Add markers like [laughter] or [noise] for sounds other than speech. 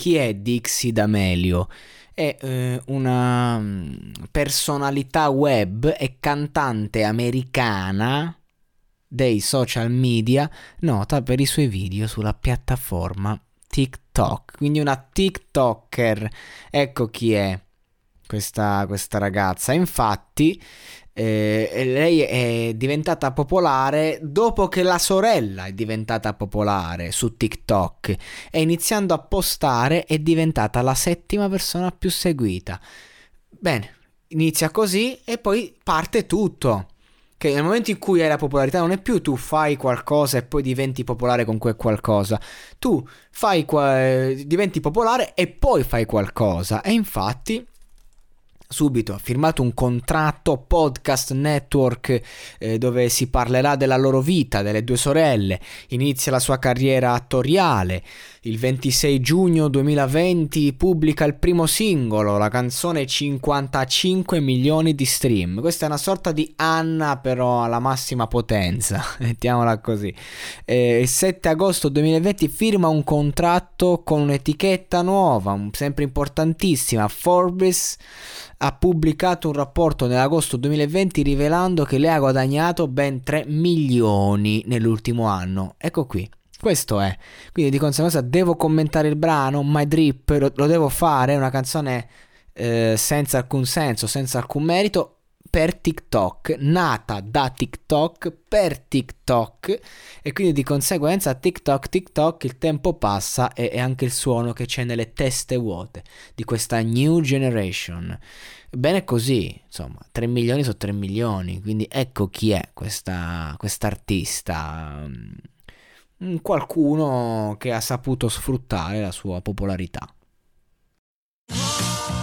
Chi è Dixie D'Amelio? È eh, una mm, personalità web e cantante americana dei social media nota per i suoi video sulla piattaforma TikTok. Quindi una TikToker. Ecco chi è questa, questa ragazza. Infatti, eh, lei è diventata popolare dopo che la sorella è diventata popolare su TikTok e iniziando a postare è diventata la settima persona più seguita. Bene, inizia così e poi parte tutto. Che nel momento in cui hai la popolarità non è più tu fai qualcosa e poi diventi popolare con quel qualcosa. Tu fai qua- diventi popolare e poi fai qualcosa. E infatti subito ha firmato un contratto podcast network eh, dove si parlerà della loro vita, delle due sorelle, inizia la sua carriera attoriale, il 26 giugno 2020 pubblica il primo singolo, la canzone 55 milioni di stream, questa è una sorta di Anna però alla massima potenza, [laughs] mettiamola così, eh, il 7 agosto 2020 firma un contratto con un'etichetta nuova, sempre importantissima, Forbes, ha pubblicato un rapporto nell'agosto 2020 rivelando che lei ha guadagnato ben 3 milioni nell'ultimo anno. Ecco qui. Questo è. Quindi di conseguenza devo commentare il brano, My Drip, lo, lo devo fare, è una canzone eh, senza alcun senso, senza alcun merito per TikTok, nata da TikTok per TikTok e quindi di conseguenza TikTok TikTok il tempo passa e, e anche il suono che c'è nelle teste vuote di questa new generation. Bene così, insomma, 3 milioni su 3 milioni, quindi ecco chi è questa artista. Mm, qualcuno che ha saputo sfruttare la sua popolarità.